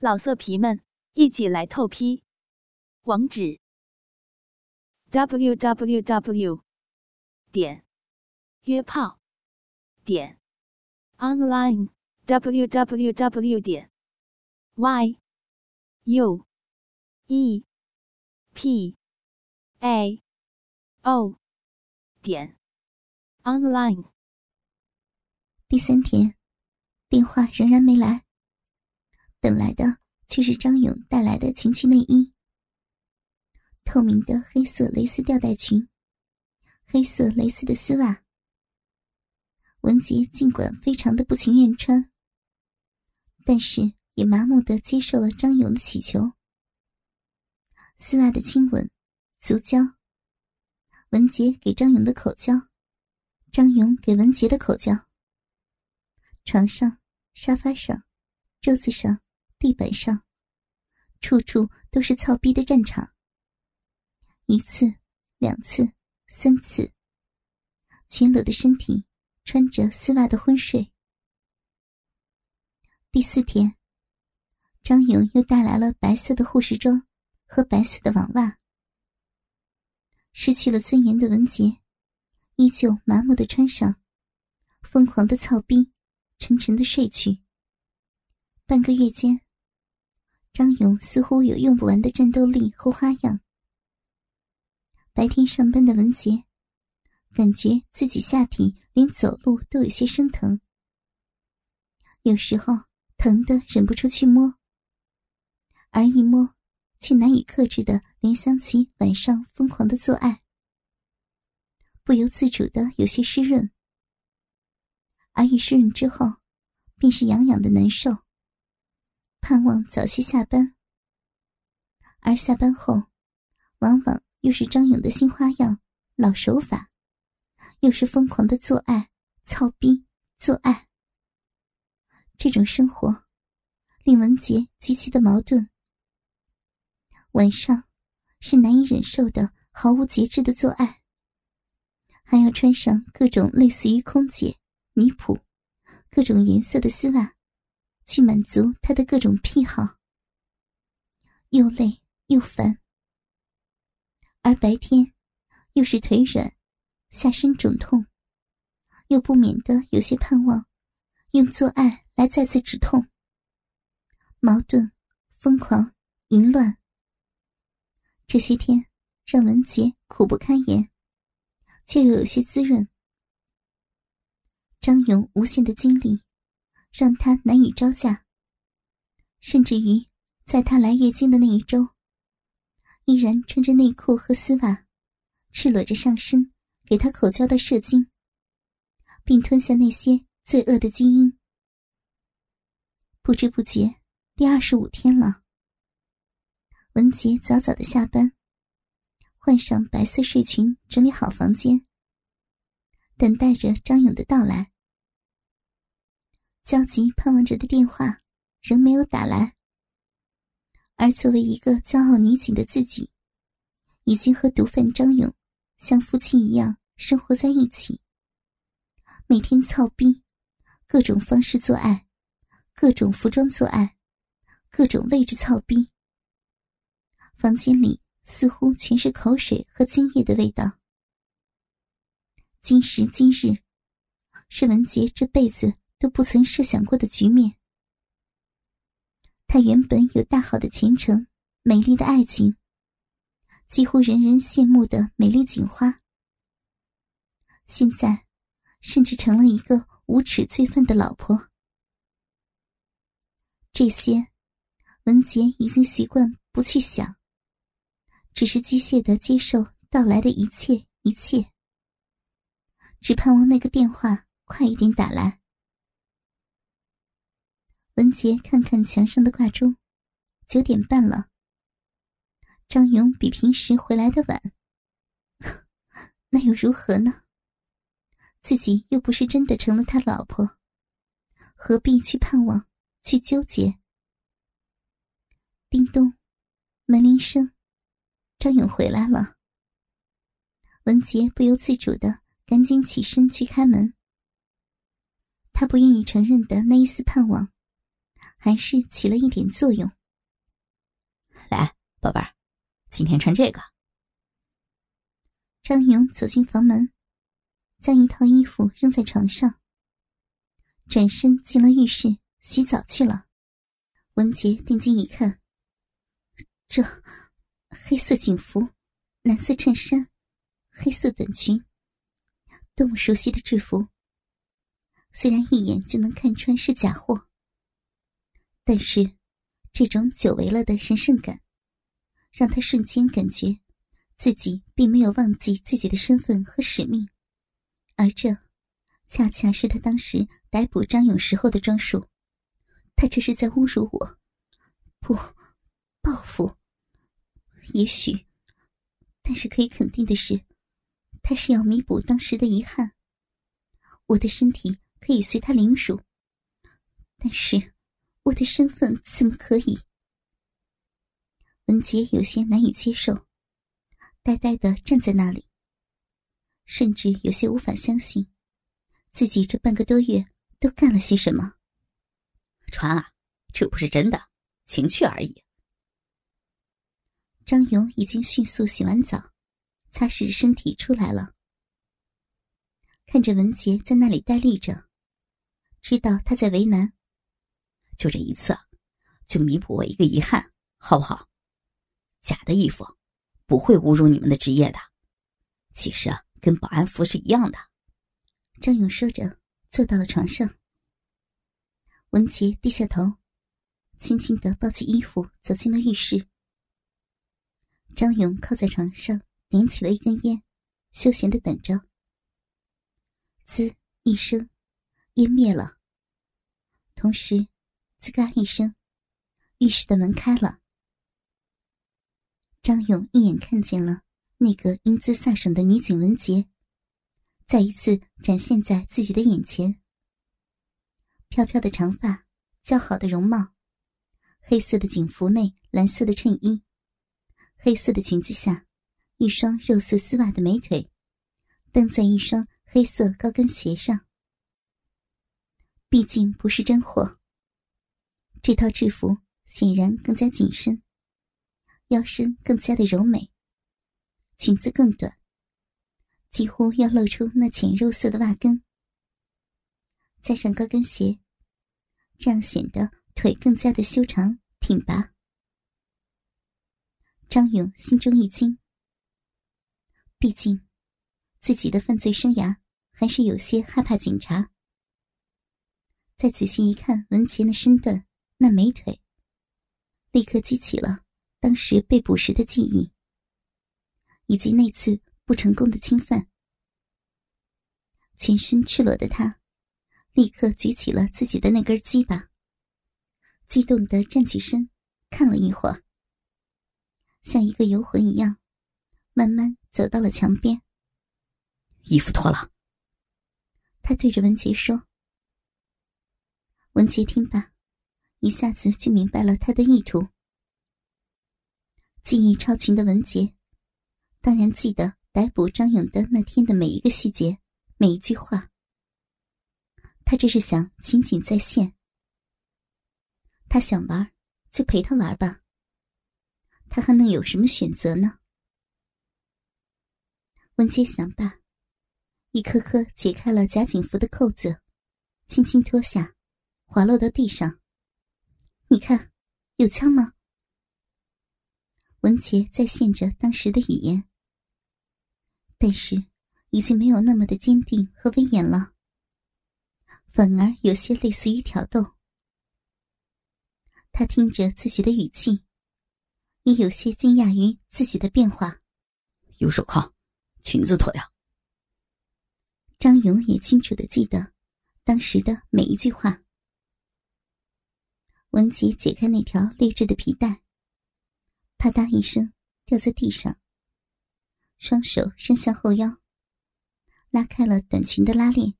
老色皮们，一起来透批！网址：w w w 点约炮点 online w w w 点 y u e p a o 点 online。第三天，电话仍然没来。等来的却是张勇带来的情趣内衣，透明的黑色蕾丝吊带裙，黑色蕾丝的丝袜。文杰尽管非常的不情愿穿，但是也麻木的接受了张勇的乞求。丝袜的亲吻、足交，文杰给张勇的口交，张勇给文杰的口交。床上、沙发上、桌子上。地板上，处处都是操逼的战场。一次，两次，三次，全裸的身体，穿着丝袜的昏睡。第四天，张勇又带来了白色的护士装和白色的网袜。失去了尊严的文杰，依旧麻木的穿上，疯狂的操逼，沉沉的睡去。半个月间。张勇似乎有用不完的战斗力和花样。白天上班的文杰，感觉自己下体连走路都有些生疼，有时候疼得忍不住去摸，而一摸，却难以克制的联想起晚上疯狂的做爱，不由自主的有些湿润，而一湿润之后，便是痒痒的难受。盼望早些下班，而下班后，往往又是张勇的新花样、老手法，又是疯狂的做爱、操逼、做爱。这种生活令文杰极其的矛盾。晚上是难以忍受的毫无节制的做爱，还要穿上各种类似于空姐、女仆、各种颜色的丝袜。去满足他的各种癖好，又累又烦，而白天又是腿软、下身肿痛，又不免的有些盼望用做爱来再次止痛。矛盾、疯狂、淫乱，这些天让文杰苦不堪言，却又有些滋润。张勇无限的精力。让他难以招架，甚至于在他来月经的那一周，依然穿着内裤和丝袜，赤裸着上身给他口交的射精，并吞下那些罪恶的基因。不知不觉，第二十五天了。文杰早早的下班，换上白色睡裙，整理好房间，等待着张勇的到来。焦急盼望着的电话仍没有打来，而作为一个骄傲女警的自己，已经和毒贩张勇像夫妻一样生活在一起，每天操逼，各种方式做爱，各种服装做爱，各种位置操逼。房间里似乎全是口水和精液的味道。今时今日，是文杰这辈子。都不曾设想过的局面。他原本有大好的前程、美丽的爱情，几乎人人羡慕的美丽警花，现在甚至成了一个无耻罪犯的老婆。这些，文杰已经习惯不去想，只是机械的接受到来的一切一切，只盼望那个电话快一点打来。文杰看看墙上的挂钟，九点半了。张勇比平时回来的晚，那又如何呢？自己又不是真的成了他老婆，何必去盼望、去纠结？叮咚，门铃声，张勇回来了。文杰不由自主的赶紧起身去开门。他不愿意承认的那一丝盼望。还是起了一点作用。来，宝贝儿，今天穿这个。张勇走进房门，将一套衣服扔在床上，转身进了浴室洗澡去了。文杰定睛一看，这黑色警服、蓝色衬衫、黑色短裙，多么熟悉的制服！虽然一眼就能看穿是假货，但是这种久违了的神圣感，让他瞬间感觉自己并没有忘记自己的身份和使命，而这恰恰是他当时逮捕张勇时候的装束。他这是在侮辱我，不报复。也许，但是可以肯定的是，他是要弥补当时的遗憾。我的身体。可以随他凌辱，但是我的身份怎么可以？文杰有些难以接受，呆呆的站在那里，甚至有些无法相信，自己这半个多月都干了些什么。传啊，这不是真的，情趣而已。张勇已经迅速洗完澡，擦拭着身体出来了，看着文杰在那里呆立着。知道他在为难，就这一次，就弥补我一个遗憾，好不好？假的衣服不会侮辱你们的职业的，其实啊，跟保安服是一样的。张勇说着，坐到了床上。文杰低下头，轻轻的抱起衣服，走进了浴室。张勇靠在床上，点起了一根烟，休闲的等着。滋一声，烟灭了。同时，吱嘎一声，浴室的门开了。张勇一眼看见了那个英姿飒爽的女警文杰，再一次展现在自己的眼前。飘飘的长发，姣好的容貌，黑色的警服内蓝色的衬衣，黑色的裙子下，一双肉色丝袜的美腿，蹬在一双黑色高跟鞋上。毕竟不是真货。这套制服显然更加紧身，腰身更加的柔美，裙子更短，几乎要露出那浅肉色的袜跟，加上高跟鞋，这样显得腿更加的修长挺拔。张勇心中一惊，毕竟自己的犯罪生涯还是有些害怕警察。再仔细一看，文杰那身段、那美腿，立刻激起了当时被捕时的记忆，以及那次不成功的侵犯。全身赤裸的他，立刻举起了自己的那根鸡巴，激动的站起身，看了一会儿，像一个游魂一样，慢慢走到了墙边。衣服脱了，他对着文杰说。文杰听罢，一下子就明白了他的意图。记忆超群的文杰，当然记得逮捕张勇的那天的每一个细节，每一句话。他这是想情景再现。他想玩，就陪他玩吧。他还能有什么选择呢？文杰想罢，一颗颗解开了假警服的扣子，轻轻脱下。滑落到地上，你看，有枪吗？文杰在现着当时的语言，但是已经没有那么的坚定和威严了，反而有些类似于挑逗。他听着自己的语气，也有些惊讶于自己的变化。有手铐，裙子脱掉。张勇也清楚的记得当时的每一句话。文杰解开那条劣质的皮带，啪嗒一声掉在地上。双手伸向后腰，拉开了短裙的拉链，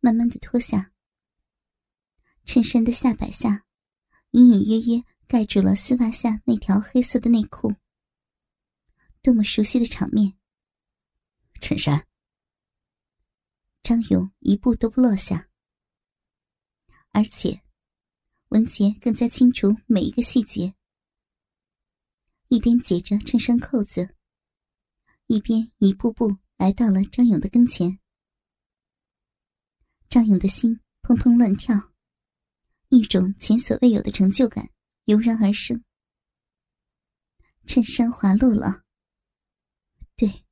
慢慢的脱下。衬衫的下摆下，隐隐约约盖住了丝袜下那条黑色的内裤。多么熟悉的场面！衬衫。张勇一步都不落下，而且。文杰更加清楚每一个细节，一边解着衬衫扣子，一边一步步来到了张勇的跟前。张勇的心砰砰乱跳，一种前所未有的成就感油然而生。衬衫滑落了，对，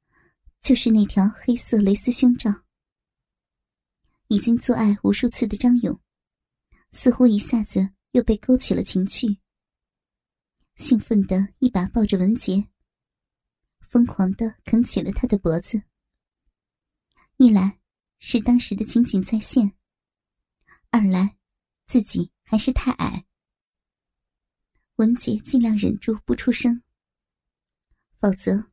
就是那条黑色蕾丝胸罩。已经做爱无数次的张勇。似乎一下子又被勾起了情趣，兴奋的一把抱着文杰，疯狂的啃起了他的脖子。一来是当时的情景再现，二来自己还是太矮。文杰尽量忍住不出声，否则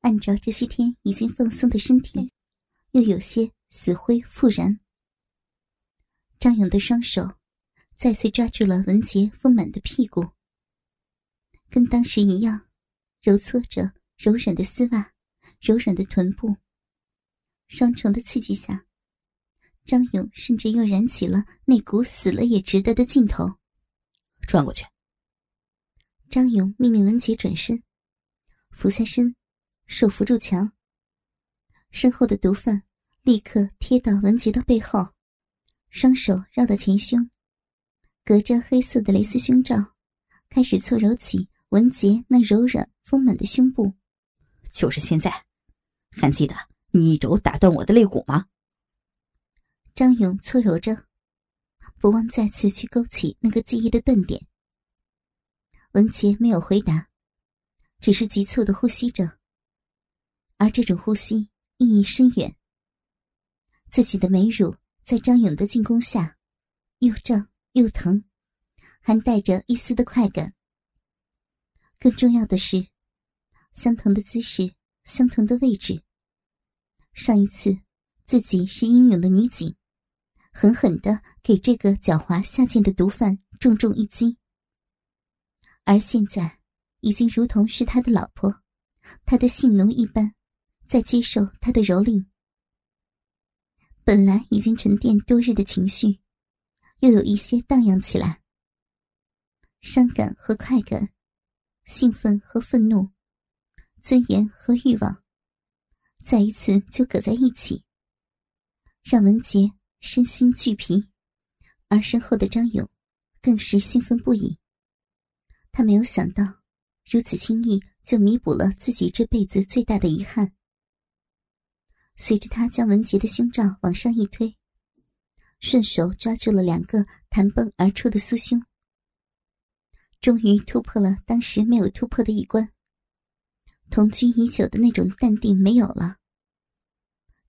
按照这些天已经放松的身体，又有些死灰复燃。张勇的双手再次抓住了文杰丰满的屁股，跟当时一样，揉搓着柔软的丝袜、柔软的臀部。双重的刺激下，张勇甚至又燃起了那股死了也值得的劲头。转过去。张勇命令文杰转身，俯下身，手扶住墙。身后的毒贩立刻贴到文杰的背后。双手绕到前胸，隔着黑色的蕾丝胸罩，开始搓揉起文杰那柔软丰满的胸部。就是现在，还记得你一肘打断我的肋骨吗？张勇搓揉着，不忘再次去勾起那个记忆的断点。文杰没有回答，只是急促的呼吸着，而这种呼吸意义深远。自己的美乳。在张勇的进攻下，又胀又疼，还带着一丝的快感。更重要的是，相同的姿势，相同的位置。上一次自己是英勇的女警，狠狠的给这个狡猾下贱的毒贩重重一击。而现在，已经如同是他的老婆，他的性奴一般，在接受他的蹂躏。本来已经沉淀多日的情绪，又有一些荡漾起来。伤感和快感，兴奋和愤怒，尊严和欲望，再一次就搁在一起，让文杰身心俱疲，而身后的张勇更是兴奋不已。他没有想到，如此轻易就弥补了自己这辈子最大的遗憾。随着他将文杰的胸罩往上一推，顺手抓住了两个弹蹦而出的酥胸，终于突破了当时没有突破的一关。同居已久的那种淡定没有了。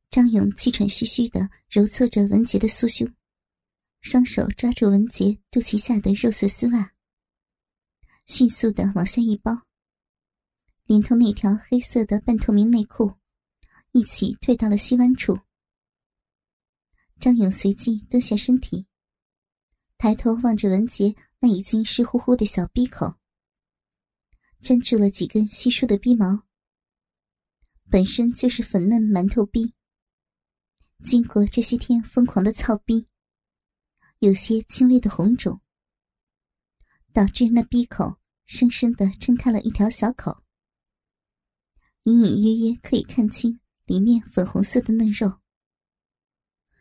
张勇气喘吁吁的揉搓着文杰的酥胸，双手抓住文杰肚脐下的肉色丝袜，迅速的往下一包，连同那条黑色的半透明内裤。一起退到了膝弯处。张勇随即蹲下身体，抬头望着文杰那已经湿乎乎的小逼口，粘住了几根稀疏的鼻毛。本身就是粉嫩馒头逼，经过这些天疯狂的操逼，有些轻微的红肿，导致那鼻口深深的撑开了一条小口，隐隐约约可以看清。里面粉红色的嫩肉。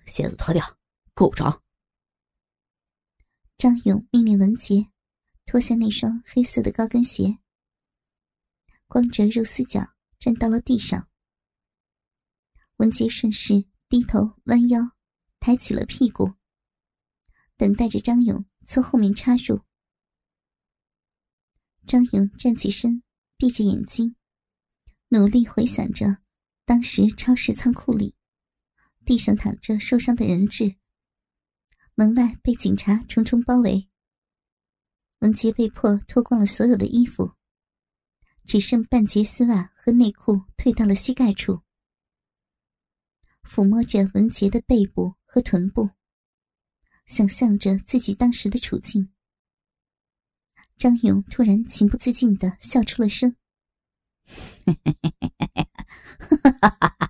鞋子脱掉，够不着。张勇命令文杰脱下那双黑色的高跟鞋，光着肉丝脚站到了地上。文杰顺势低头弯腰，抬起了屁股，等待着张勇从后面插入。张勇站起身，闭着眼睛，努力回想着。当时超市仓库里，地上躺着受伤的人质。门外被警察重重包围。文杰被迫脱光了所有的衣服，只剩半截丝袜和内裤退到了膝盖处。抚摸着文杰的背部和臀部，想象着自己当时的处境，张勇突然情不自禁的笑出了声。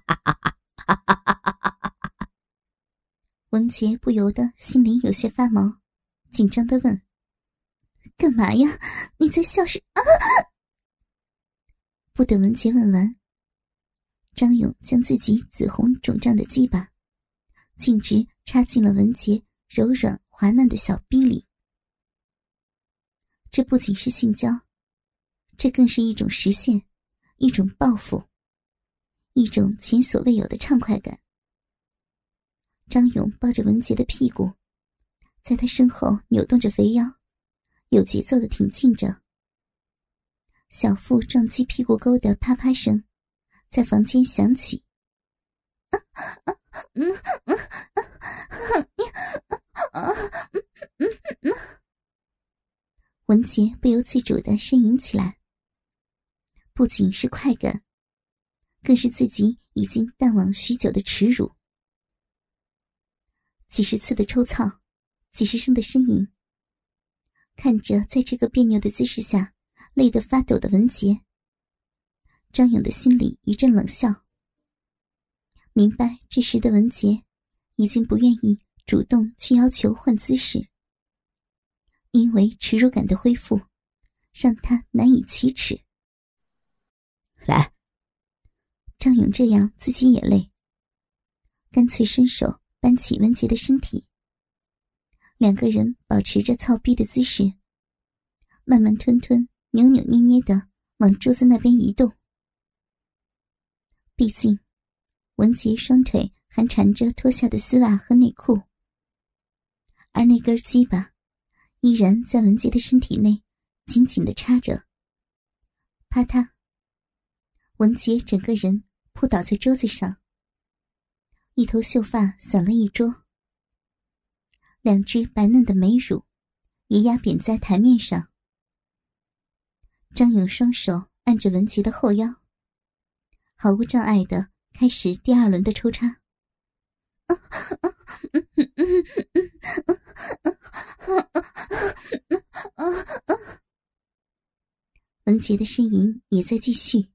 文杰不由得心里有些发毛，紧张的问：“干嘛呀？你在笑什？”啊！不等文杰问完，张勇将自己紫红肿胀的鸡巴径直插进了文杰柔软滑嫩的小臂里。这不仅是性交，这更是一种实现，一种报复，一种前所未有的畅快感。张勇抱着文杰的屁股，在他身后扭动着肥腰，有节奏的挺进着。小腹撞击屁股沟的啪啪声，在房间响起。文杰不由自主的呻吟起来，不仅是快感，更是自己已经淡忘许久的耻辱。几十次的抽操，几十声的呻吟，看着在这个别扭的姿势下累得发抖的文杰，张勇的心里一阵冷笑，明白这时的文杰已经不愿意主动去要求换姿势，因为耻辱感的恢复，让他难以启齿。来，张勇这样自己也累，干脆伸手。搬起文杰的身体，两个人保持着操逼的姿势，慢慢吞吞、扭扭捏捏的往桌子那边移动。毕竟，文杰双腿还缠着脱下的丝袜和内裤，而那根鸡巴依然在文杰的身体内紧紧的插着。啪嗒，文杰整个人扑倒在桌子上。一头秀发散了一桌，两只白嫩的美乳也压扁在台面上。张勇双手按着文琪的后腰，毫无障碍的开始第二轮的抽插。文杰的呻吟也在继续。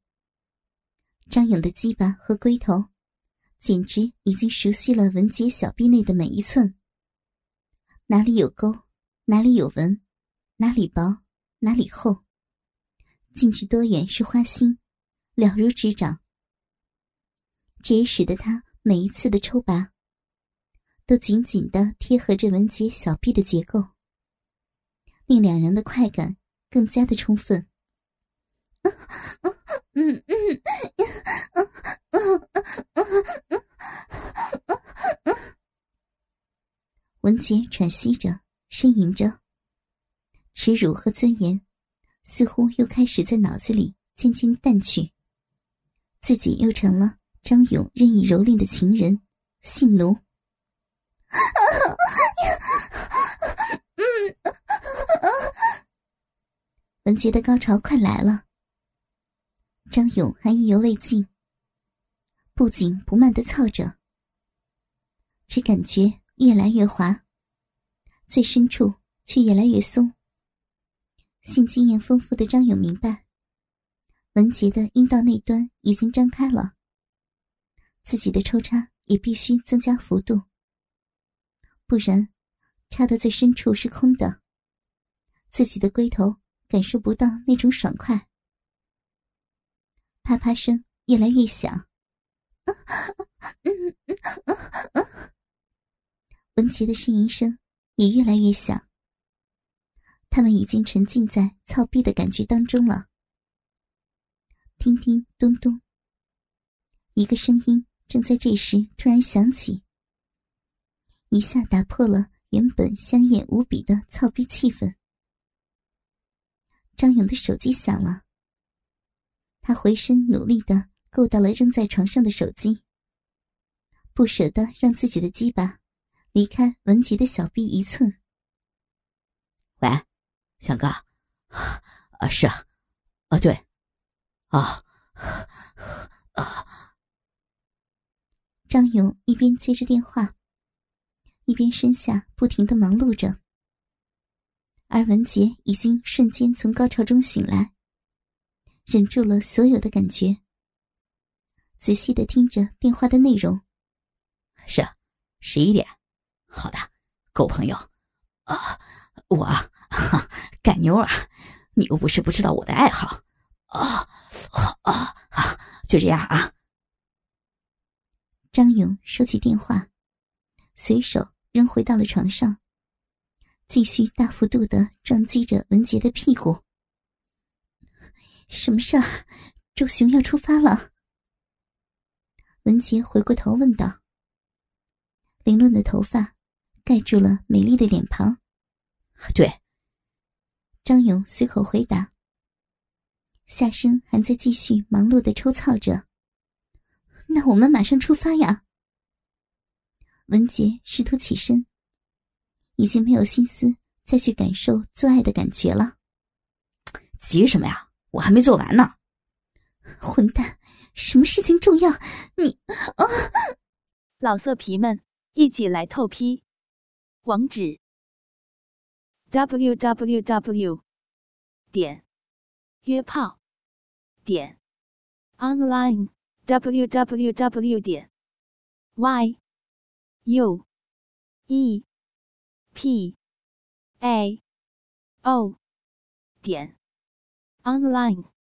张勇的鸡巴和龟头。简直已经熟悉了文杰小臂内的每一寸，哪里有沟，哪里有纹，哪里薄，哪里厚，进去多远是花心，了如指掌。这也使得他每一次的抽拔，都紧紧的贴合着文杰小臂的结构，令两人的快感更加的充分。嗯嗯文杰喘息着，呻吟着，耻辱和尊严似乎又开始在脑子里渐渐淡去，自己又成了张勇任意蹂躏的情人、性奴。文杰的高潮快来了。张勇还意犹未尽，不紧不慢的操着，只感觉越来越滑，最深处却越来越松。性经验丰富的张勇明白，文杰的阴道内端已经张开了，自己的抽插也必须增加幅度，不然插的最深处是空的，自己的龟头感受不到那种爽快。啪啪声越来越响，文杰的呻吟声也越来越响。他们已经沉浸在操逼的感觉当中了。叮叮咚咚，一个声音正在这时突然响起，一下打破了原本香艳无比的操逼气氛。张勇的手机响了。他回身努力的够到了扔在床上的手机，不舍得让自己的鸡巴离开文杰的小臂一寸。喂，翔哥，啊是啊，啊对，啊啊。张勇一边接着电话，一边身下不停的忙碌着，而文杰已经瞬间从高潮中醒来。忍住了所有的感觉，仔细的听着电话的内容。是，啊十一点。好的，狗朋友。啊我干妞啊，你又不是不知道我的爱好。啊啊啊！就这样啊。张勇收起电话，随手扔回到了床上，继续大幅度的撞击着文杰的屁股。什么事儿？周雄要出发了。文杰回过头问道：“凌乱的头发盖住了美丽的脸庞。”对。张勇随口回答，下身还在继续忙碌的抽操着。那我们马上出发呀！文杰试图起身，已经没有心思再去感受做爱的感觉了。急什么呀？我还没做完呢！混蛋，什么事情重要？你啊！老色皮们，一起来透批！网址：w w w. 点约炮点 online w w w. 点 y u e p a o 点 online。